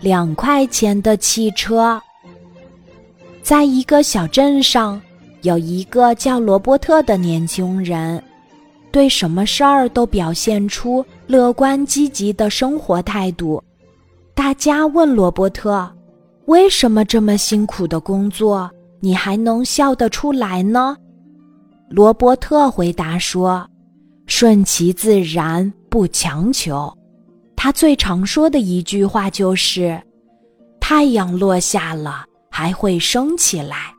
两块钱的汽车。在一个小镇上，有一个叫罗伯特的年轻人，对什么事儿都表现出乐观积极的生活态度。大家问罗伯特：“为什么这么辛苦的工作，你还能笑得出来呢？”罗伯特回答说：“顺其自然，不强求。”他最常说的一句话就是：“太阳落下了，还会升起来；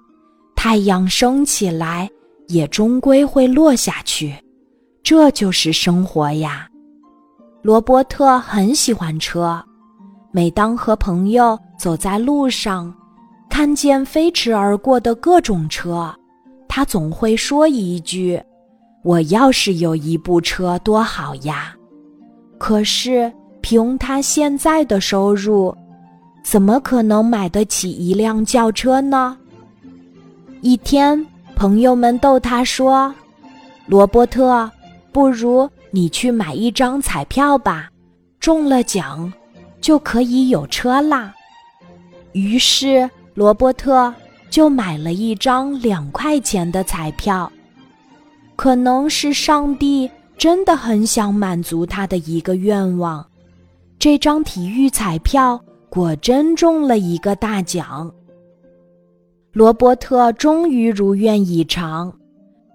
太阳升起来，也终归会落下去。这就是生活呀。”罗伯特很喜欢车，每当和朋友走在路上，看见飞驰而过的各种车。他总会说一句：“我要是有一部车多好呀！”可是凭他现在的收入，怎么可能买得起一辆轿车呢？一天，朋友们逗他说：“罗伯特，不如你去买一张彩票吧，中了奖就可以有车啦。”于是，罗伯特。就买了一张两块钱的彩票，可能是上帝真的很想满足他的一个愿望。这张体育彩票果真中了一个大奖。罗伯特终于如愿以偿，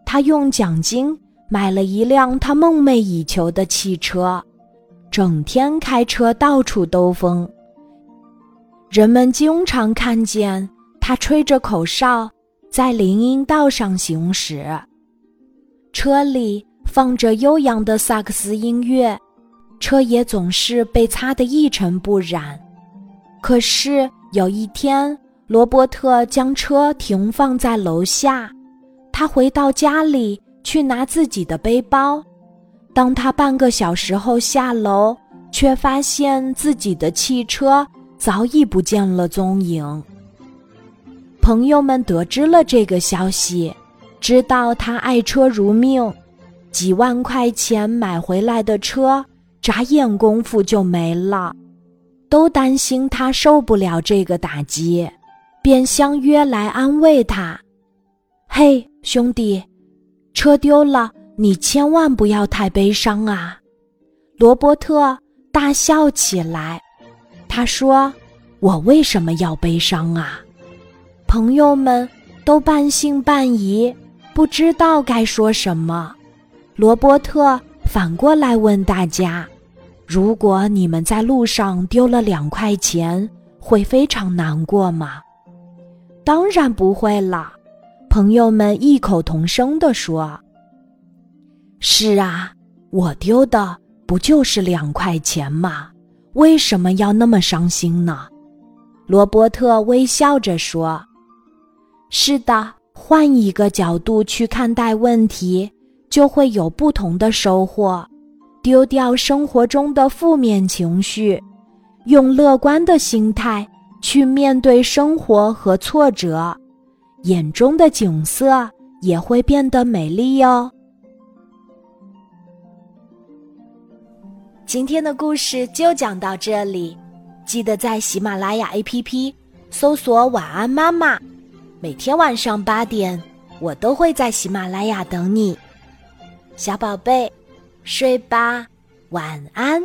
他用奖金买了一辆他梦寐以求的汽车，整天开车到处兜风。人们经常看见。他吹着口哨，在林荫道上行驶。车里放着悠扬的萨克斯音乐，车也总是被擦得一尘不染。可是有一天，罗伯特将车停放在楼下，他回到家里去拿自己的背包。当他半个小时后下楼，却发现自己的汽车早已不见了踪影。朋友们得知了这个消息，知道他爱车如命，几万块钱买回来的车，眨眼功夫就没了，都担心他受不了这个打击，便相约来安慰他：“嘿，兄弟，车丢了，你千万不要太悲伤啊！”罗伯特大笑起来，他说：“我为什么要悲伤啊？”朋友们都半信半疑，不知道该说什么。罗伯特反过来问大家：“如果你们在路上丢了两块钱，会非常难过吗？”“当然不会了。”朋友们异口同声地说。“是啊，我丢的不就是两块钱吗？为什么要那么伤心呢？”罗伯特微笑着说。是的，换一个角度去看待问题，就会有不同的收获。丢掉生活中的负面情绪，用乐观的心态去面对生活和挫折，眼中的景色也会变得美丽哟。今天的故事就讲到这里，记得在喜马拉雅 APP 搜索“晚安妈妈”。每天晚上八点，我都会在喜马拉雅等你，小宝贝，睡吧，晚安。